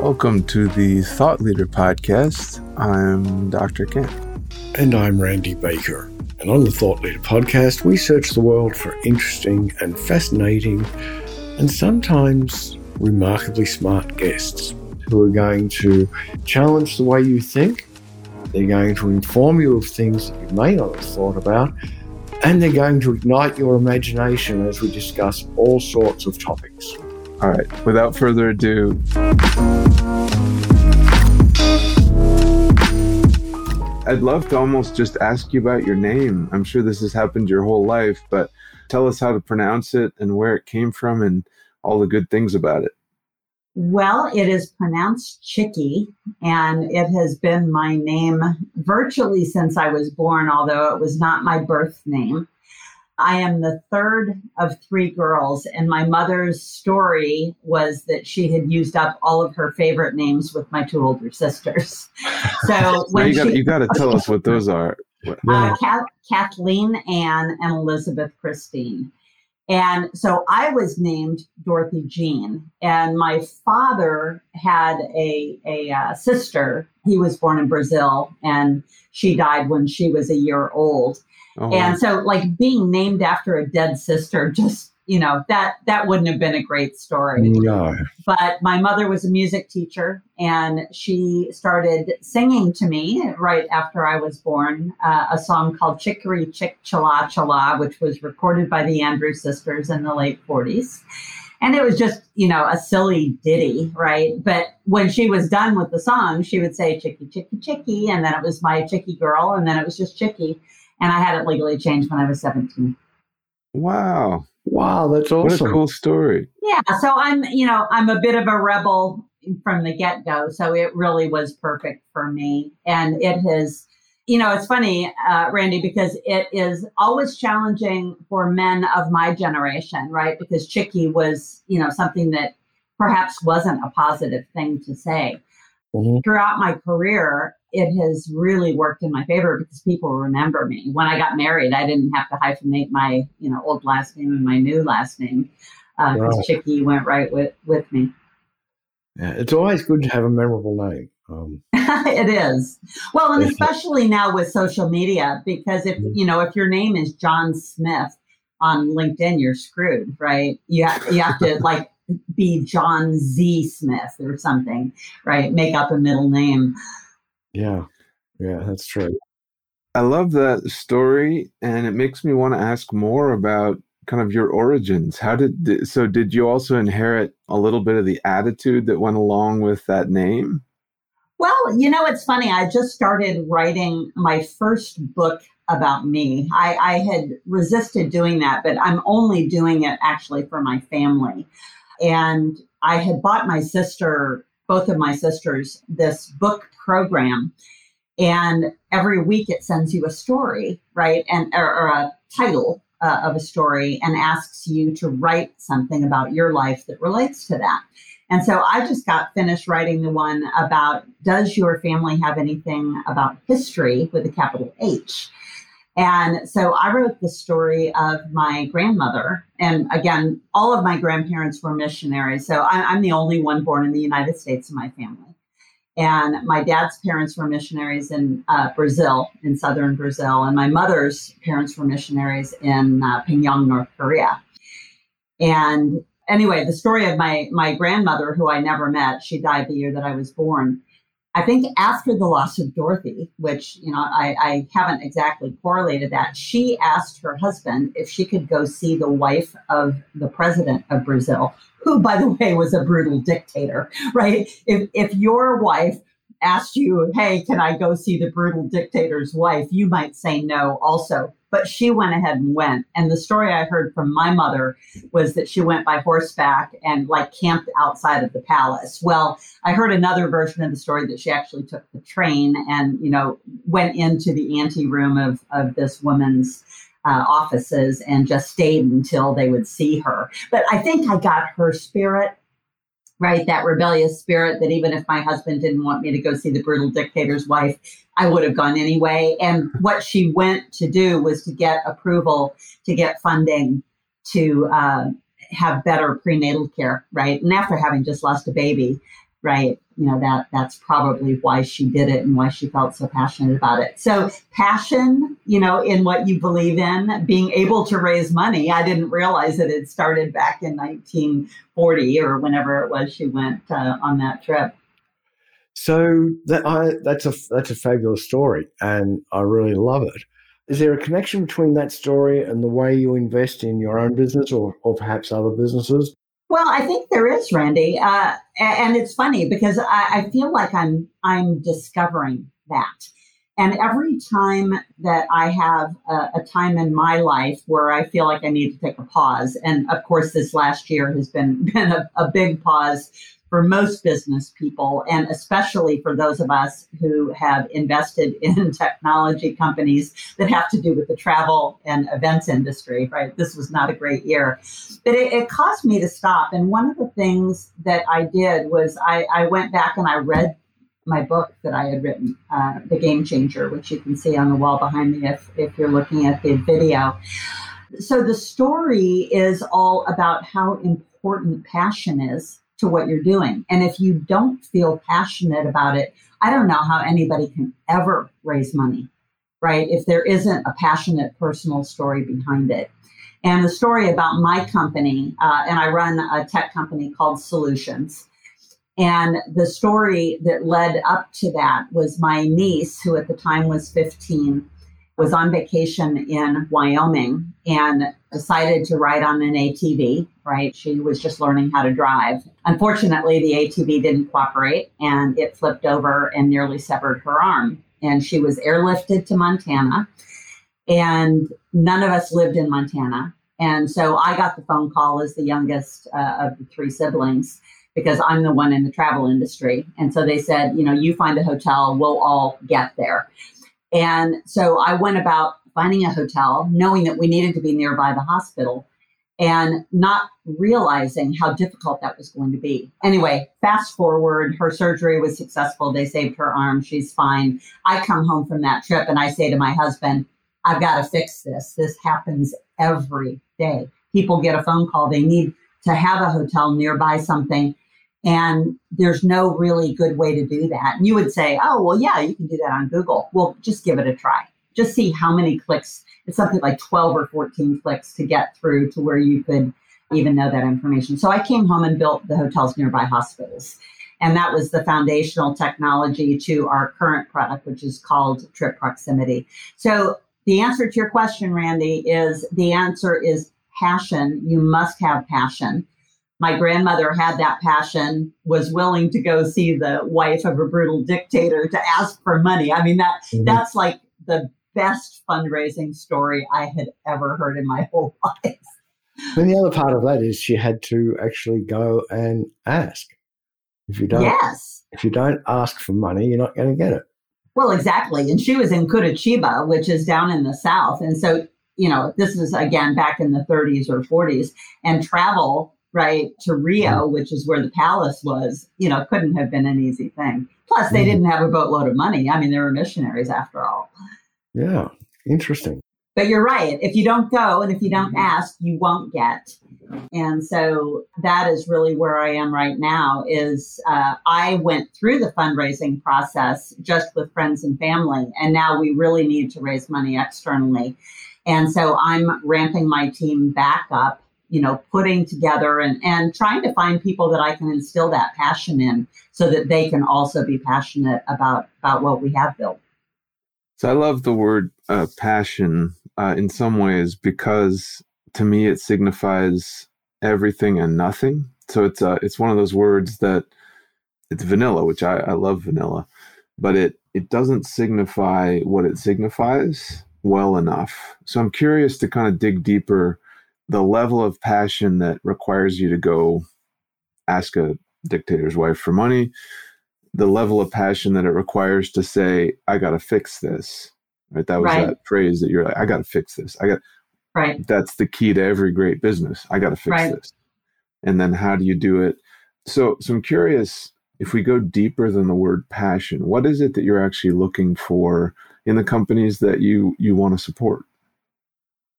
Welcome to the Thought Leader Podcast. I'm Dr. Kent. And I'm Randy Baker. And on the Thought Leader Podcast, we search the world for interesting and fascinating and sometimes remarkably smart guests who are going to challenge the way you think. They're going to inform you of things that you may not have thought about. And they're going to ignite your imagination as we discuss all sorts of topics. All right, without further ado, I'd love to almost just ask you about your name. I'm sure this has happened your whole life, but tell us how to pronounce it and where it came from and all the good things about it. Well, it is pronounced Chickie, and it has been my name virtually since I was born, although it was not my birth name. I am the third of three girls, and my mother's story was that she had used up all of her favorite names with my two older sisters. So when you got to tell us what those are. Uh, Kathleen, Anne, and Elizabeth Christine. And so I was named Dorothy Jean, and my father had a, a uh, sister. He was born in Brazil, and she died when she was a year old. Oh, and so, like being named after a dead sister, just you know that that wouldn't have been a great story. No. But my mother was a music teacher, and she started singing to me right after I was born uh, a song called "Chickery Chick Chala Chala," which was recorded by the Andrews Sisters in the late '40s. And it was just, you know, a silly ditty, right? But when she was done with the song, she would say "Chickie Chickie Chickie," and then it was my Chickie girl, and then it was just Chickie and I had it legally changed when I was 17. Wow. Wow, that's awesome. What a cool story. Yeah, so I'm, you know, I'm a bit of a rebel from the get-go, so it really was perfect for me and it has you know, it's funny, uh, Randy, because it is always challenging for men of my generation, right? Because Chickie was, you know, something that perhaps wasn't a positive thing to say. Mm-hmm. Throughout my career, it has really worked in my favor because people remember me. When I got married, I didn't have to hyphenate my, you know, old last name and my new last name because uh, right. Chickie went right with with me. Yeah, it's always good to have a memorable name. Um, it is well, and especially now with social media, because if mm-hmm. you know if your name is John Smith on LinkedIn, you're screwed, right? You have, you have to like be John Z Smith or something, right? Make up a middle name. Yeah, yeah, that's true. I love that story, and it makes me want to ask more about kind of your origins. How did so? Did you also inherit a little bit of the attitude that went along with that name? Well, you know, it's funny. I just started writing my first book about me. I, I had resisted doing that, but I'm only doing it actually for my family. And I had bought my sister both of my sisters this book program. And every week it sends you a story, right? And or, or a title uh, of a story and asks you to write something about your life that relates to that. And so I just got finished writing the one about does your family have anything about history with a capital H? And so I wrote the story of my grandmother. And again, all of my grandparents were missionaries. So I'm, the only one born in the United States in my family. And my dad's parents were missionaries in uh, Brazil, in southern Brazil. And my mother's parents were missionaries in uh, Pyongyang, North Korea. And anyway, the story of my, my grandmother, who I never met, she died the year that I was born. I think after the loss of Dorothy, which, you know, I, I, haven't exactly correlated that, she asked her husband if she could go see the wife of the president of Brazil, who, by the way, was a brutal dictator, right? If, if your wife asked you, hey, can I go see the brutal dictator's wife? You might say no also but she went ahead and went. And the story I heard from my mother was that she went by horseback and like camped outside of the palace. Well, I heard another version of the story that she actually took the train and, you know, went into the anteroom of, of this woman's uh, offices and just stayed until they would see her. But I think I got her spirit right? That rebellious spirit that even if my husband didn't want me to go see the brutal dictator's wife, I would have gone anyway. And what she went to do was to get approval to get funding to uh, have better prenatal care, right? And after having just lost a baby, right, you know that that's probably why she did it and why she felt so passionate about it. So passion, you know, in what you believe in, being able to raise money. I didn't realize that it started back in 1940 or whenever it was she went uh, on that trip. So that I, that's a that's a fabulous story, and I really love it. Is there a connection between that story and the way you invest in your own business or, or perhaps other businesses? Well, I think there is, Randy, uh, and it's funny because I, I feel like I'm I'm discovering that. And every time that I have a, a, time in my life where I feel like I need to take a pause, and of course, this last year has been, been a, a big pause for most business people, and especially for those of us who have invested in technology companies that have to do with the travel and events industry, right? This was not a great year. But it, it caused me to stop. And one of the things that I did was I, I went back and I read my book that I had written, uh, The Game Changer, which you can see on the wall behind me if, if you're looking at the video. So the story is all about how important passion is to what you're doing. And if you don't feel passionate about it, I don't know how anybody can ever raise money, right? If there isn't a passionate personal story behind it. And the story about my company, uh, and I run a tech company called Solutions. And the story that led up to that was my niece, who at the time was 15, was on vacation in Wyoming and decided to ride on an ATV, right? She was just learning how to drive. Unfortunately, the ATV didn't cooperate and it flipped over and nearly severed her arm. And she was airlifted to Montana. And none of us lived in Montana. And so I got the phone call as the youngest uh, of the three siblings because I'm the one in the travel industry. And so they said, you know, you find a hotel, we'll all get there. And so I went about finding a hotel, knowing that we needed to be nearby the hospital and not realizing how difficult that was going to be. Anyway, fast forward, her surgery was successful. They saved her arm. She's fine. I come home from that trip and I say to my husband, I've got to fix this. This happens every day. People get a phone call, they need to have a hotel nearby something. And there's no really good way to do that. And you would say, oh, well, yeah, you can do that on Google. Well, just give it a try. Just see how many clicks. It's something like 12 or 14 clicks to get through to where you could even know that information. So I came home and built the hotels nearby hospitals. And that was the foundational technology to our current product, which is called Trip Proximity. So the answer to your question, Randy, is the answer is passion. You must have passion my grandmother had that passion was willing to go see the wife of a brutal dictator to ask for money. I mean that mm-hmm. that's like the best fundraising story i had ever heard in my whole life. And the other part of that is she had to actually go and ask. If you don't yes. if you don't ask for money you're not going to get it. Well exactly. And she was in curitiba which is down in the south. And so you know this is again back in the 30s or 40s and travel right, to Rio, mm-hmm. which is where the palace was, you know, couldn't have been an easy thing. Plus, they mm. didn't have a boatload of money. I mean, they were missionaries after all. Yeah, interesting. But you're right. If you don't go and if you don't mm-hmm. ask, you won't get. And so that is really where I am right now. Is uh, I went through the fundraising process just with friends and family, and now we really need to raise money externally. And so I'm ramping my team back up you know, putting together and, and trying to find people that I can instill that passion in so that they can also be passionate about, about what we have built. So I love the word uh, passion uh, in some ways because to me it signifies everything and nothing. So it's uh, it's one of those words that it's vanilla, which I, I love vanilla, but it it doesn't signify what it signifies well enough. So I'm curious to kind of dig deeper the level of passion that requires you to go ask a dictator's wife for money, the level of passion that it requires to say, I got to fix this. Right. That was right. that phrase that you're like, I got to fix this. I got, right. That's the key to every great business. I got to fix right. this. And then how do you do it So, so I'm curious if we go deeper than the word passion, what is it that you're actually looking for in the companies that you you want to support?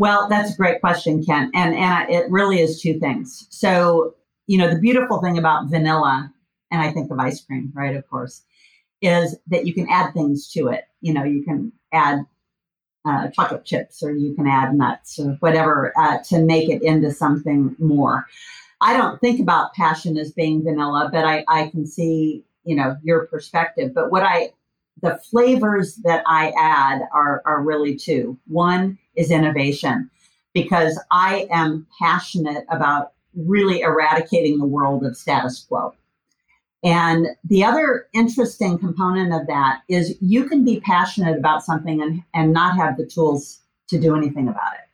Well, that's a great question, Ken, and and it really is two things. So, you know, the beautiful thing about vanilla, and I think of ice cream, right? Of course, is that you can add things to it. You know, you can add uh, chocolate chips or you can add nuts or whatever uh, to make it into something more. I don't think about passion as being vanilla, but I, I can see, you know, your perspective. But what I, the flavors that I add are, are really two. One is innovation because I am passionate about really eradicating the world of status quo. And the other interesting component of that is you can be passionate about something and, and not have the tools to do anything about it,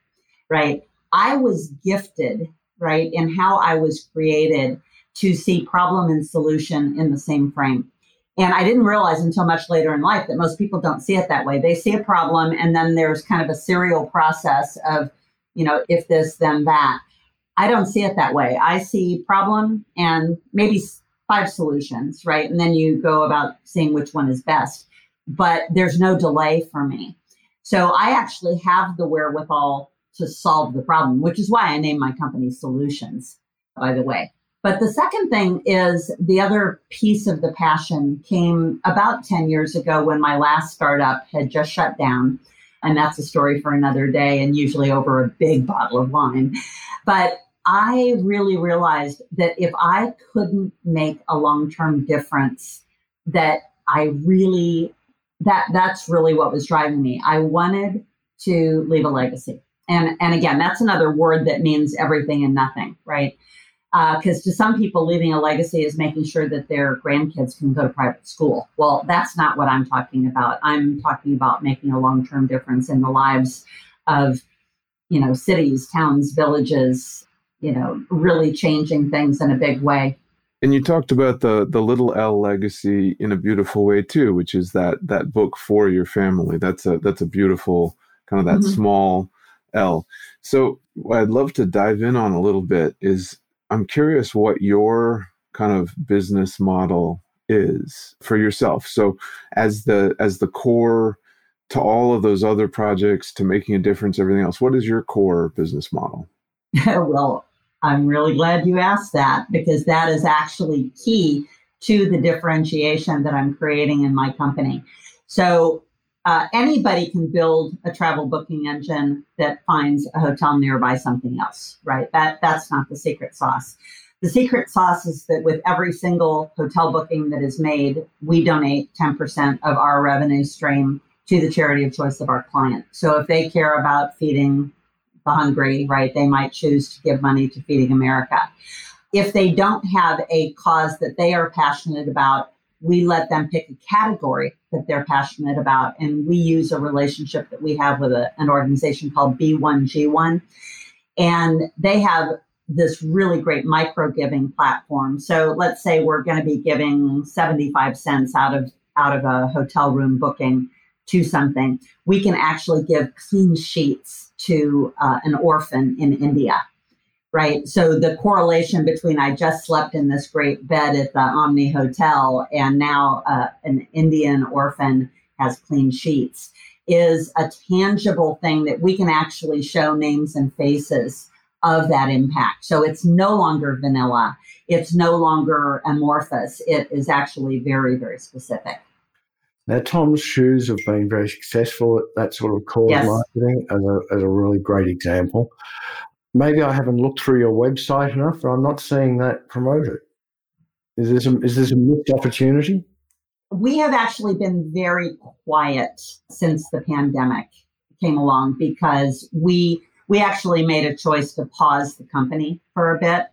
right? I was gifted, right, in how I was created to see problem and solution in the same frame. And I didn't realize until much later in life that most people don't see it that way. They see a problem and then there's kind of a serial process of, you know, if this, then that. I don't see it that way. I see problem and maybe five solutions, right? And then you go about seeing which one is best. But there's no delay for me. So I actually have the wherewithal to solve the problem, which is why I named my company Solutions, by the way. But the second thing is the other piece of the passion came about 10 years ago when my last startup had just shut down. And that's a story for another day and usually over a big bottle of wine. But I really realized that if I couldn't make a long term difference, that I really, that that's really what was driving me. I wanted to leave a legacy. And, and again, that's another word that means everything and nothing, right? Because uh, to some people, leaving a legacy is making sure that their grandkids can go to private school. Well, that's not what I'm talking about. I'm talking about making a long term difference in the lives of, you know, cities, towns, villages, you know, really changing things in a big way. And you talked about the the little L legacy in a beautiful way too, which is that that book for your family. That's a that's a beautiful kind of that mm-hmm. small L. So what I'd love to dive in on a little bit is I'm curious what your kind of business model is for yourself. So as the as the core to all of those other projects to making a difference everything else, what is your core business model? well, I'm really glad you asked that because that is actually key to the differentiation that I'm creating in my company. So, uh, anybody can build a travel booking engine that finds a hotel nearby something else, right? That that's not the secret sauce. The secret sauce is that with every single hotel booking that is made, we donate 10% of our revenue stream to the charity of choice of our client. So if they care about feeding the hungry, right? They might choose to give money to Feeding America. If they don't have a cause that they are passionate about, we let them pick a category that they're passionate about. And we use a relationship that we have with a, an organization called B1G1. And they have this really great micro giving platform. So let's say we're going to be giving 75 cents out of out of a hotel room booking to something. We can actually give clean sheets to uh, an orphan in India, right? So the correlation between I just slept in this great bed at the Omni Hotel and now uh, an Indian orphan has clean sheets is a tangible thing that we can actually show names and faces of that impact. So it's no longer vanilla. It's no longer amorphous. It is actually very, very specific. Now, Tom's shoes have been very successful at that sort of cause yes. marketing as a, as a really great example. Maybe I haven't looked through your website enough, but I'm not seeing that promoted. Is this a, is this a missed opportunity? We have actually been very quiet since the pandemic came along because we we actually made a choice to pause the company for a bit.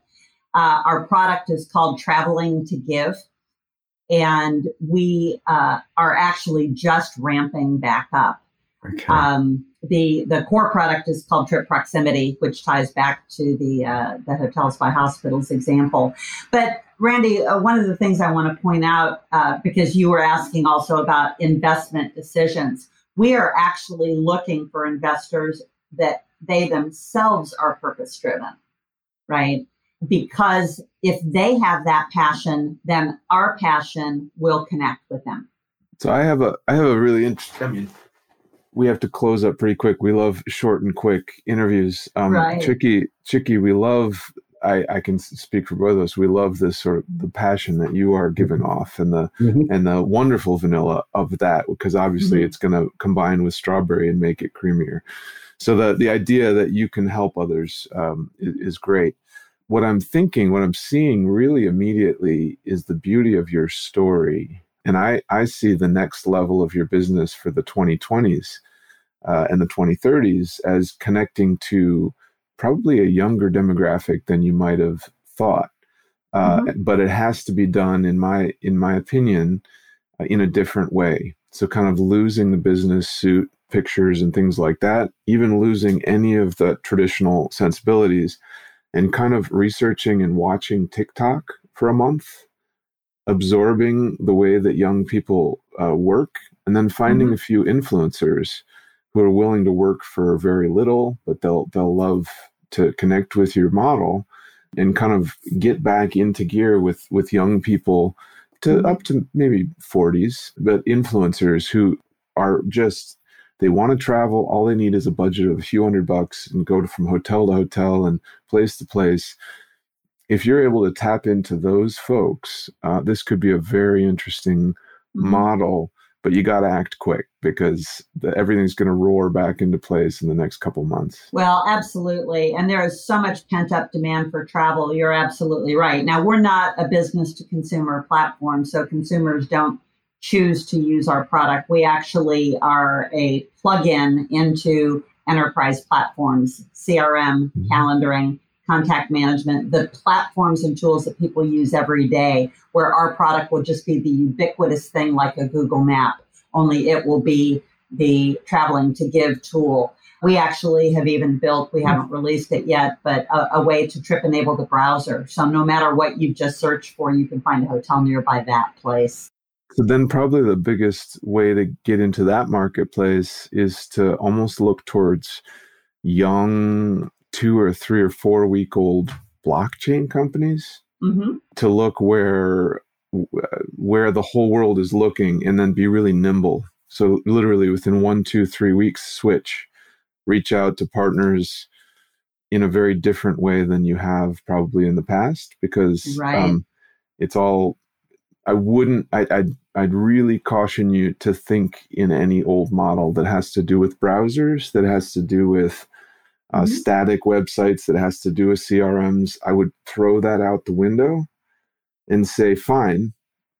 Uh, our product is called Traveling to Give and we uh, are actually just ramping back up. Okay. Um, the the core product is called Trip Proximity, which ties back to the uh, the hotels by hospitals example. But Randy, uh, one of the things I want to point out uh, because you were asking also about investment decisions, we are actually looking for investors that they themselves are purpose driven, right? because if they have that passion, then our passion will connect with them. So I have a I have a really interesting. I mean, we have to close up pretty quick. We love short and quick interviews. Um, right. Chickie, Chickie, we love. I, I can speak for both of us. We love this sort of the passion that you are giving Mm-hmm. off, and the Mhm. and the wonderful vanilla of that, because obviously Mhm. it's going to combine with strawberry and make it creamier. So the the idea that you can help others um, is, is great. What I'm thinking, what I'm seeing, really immediately is the beauty of your story, and I I see the next level of your business for the 2020s uh, and the 2030s as connecting to probably a younger demographic than you might have thought. Uh, But it has to be done, in my in my opinion, uh, in a different way. So, kind of losing the business suit pictures and things like that, even losing any of the traditional sensibilities, and kind of researching and watching TikTok for a month, absorbing the way that young people uh, work, and then finding Mhm. a few influencers who are willing to work for very little, but they'll they'll love to connect with your model and kind of get back into gear with with young people to Mhm. up to maybe 40s, but influencers who are just they want to travel. All they need is a budget of a few hundred bucks and go from hotel to hotel and place to place. If you're able to tap into those folks, uh, this could be a very interesting Mhm. model. But you got to act quick because the, everything's going to roar back into place in the next couple months. Well, absolutely. And there is so much pent up demand for travel. You're absolutely right. Now, we're not a business to consumer platform, so consumers don't choose to use our product. We actually are a plug in into enterprise platforms, CRM, Mhm. calendaring, contact management, the platforms and tools that people use every day, where our product will just be the ubiquitous thing like a Google map, only it will be the traveling to give tool. We actually have even built, we haven't released it yet, but a, a way to trip enable the browser. So no matter what you've just searched for, you can find a hotel nearby that place. So then, probably the biggest way to get into that marketplace is to almost look towards young, two or three or four week old blockchain companies hmm to look where where the whole world is looking and then be really nimble so literally within one two three weeks switch reach out to partners in a very different way than you have probably in the past because Right. um, it's all i wouldn't I, I'd, I'd really caution you to think in any old model that has to do with browsers that has to do with uh, Mhm. static websites that has to do with crms i would throw that out the window and say fine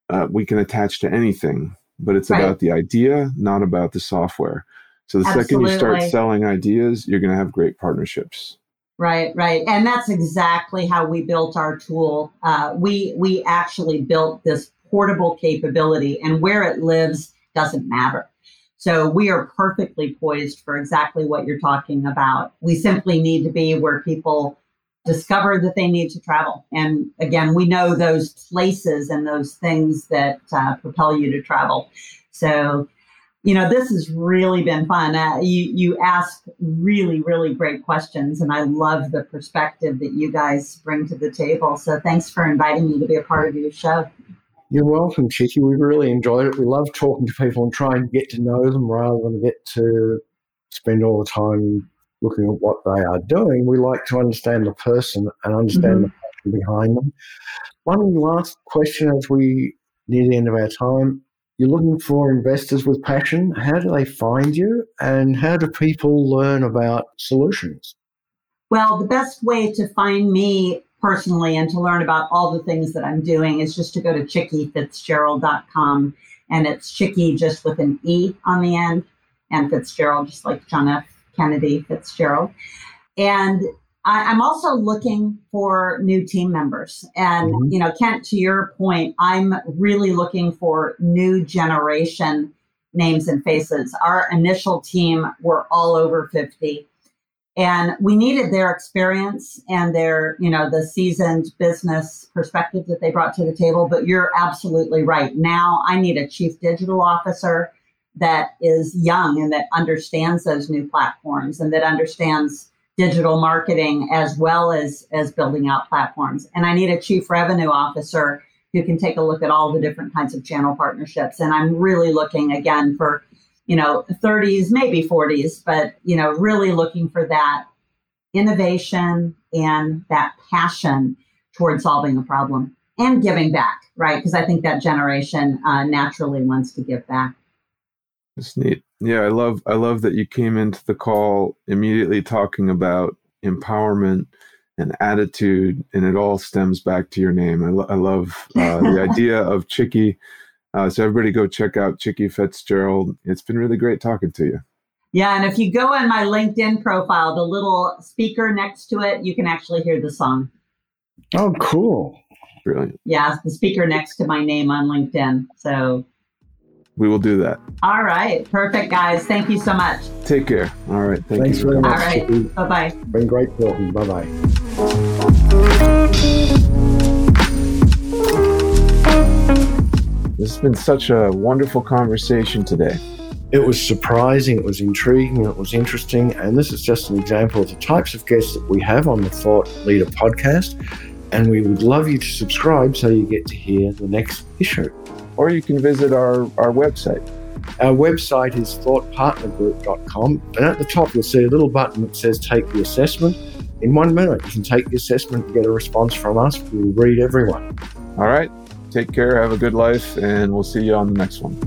uh, we can attach to anything but it's Right. about the idea not about the software so the second you start selling ideas you're going to have great partnerships Right, right, and that's exactly how we built our tool. Uh, we we actually built this portable capability, and where it lives doesn't matter. So we are perfectly poised for exactly what you're talking about. We simply need to be where people discover that they need to travel, and again, we know those places and those things that uh, propel you to travel. So you know this has really been fun uh, you you ask really really great questions and i love the perspective that you guys bring to the table so thanks for inviting me to be a part of your show You're welcome, Chickie. We really enjoyed it. We love talking to people and trying to get to know them rather than get to spend all the time looking at what they are doing. We like to understand the person and understand mm-hmm. the passion behind them. One last question as we near the end of our time. You're looking for investors with passion. How do they find you and how do people learn about solutions? well the best way to find me personally and to learn about all the things that i'm doing is just to go to chickiefitzgerald.com and it's chickie just with an e on the end and fitzgerald just like john f kennedy fitzgerald and I, I'm also looking for new team members. And, Mhm. you know, Kent, to your point, I'm really looking for new generation names and faces. Our initial team were all over 50. And we needed their experience and their, you know, the seasoned business perspective that they brought to the table. But you're absolutely right. Now I need a chief digital officer that is young and that understands those new platforms and that understands digital marketing as well as as building out platforms. And I need a chief revenue officer who can take a look at all the different kinds of channel partnerships. And I'm really looking again for, you know, 30s, maybe 40s, but you know, really looking for that innovation and that passion towards solving a problem and giving back, right? Because I think that generation uh, naturally wants to give back. It's neat. Yeah, I love I love that you came into the call immediately talking about empowerment and attitude, and it all stems back to your name. I, lo- I love uh, the idea of Chickie. Uh, so everybody go check out Chickie Fitzgerald. It's been really great talking to you. Yeah, and if you go on my LinkedIn profile, the little speaker next to it, you can actually hear the song. Oh, cool. Brilliant. Yeah, the speaker next to my name on LinkedIn. So we will do that. All right. Perfect, guys. Thank you so much. Take care. All right. Thank Thanks you. very much. All right. Bye bye. Been great talking. Bye bye. This has been such a wonderful conversation today. It was surprising, it was intriguing, it was interesting, and this is just an example of the types of guests that we have on the Thought Leader podcast. And we would love you to subscribe so you get to hear the next issue. Or you can visit our, our website. Our website is thoughtpartnergroup.com, and at the top you'll see a little button that says Take the Assessment. In one minute, you can take the assessment and get a response from us. We'll read everyone. All right. Take care. Have a good life, and we'll see you on the next one.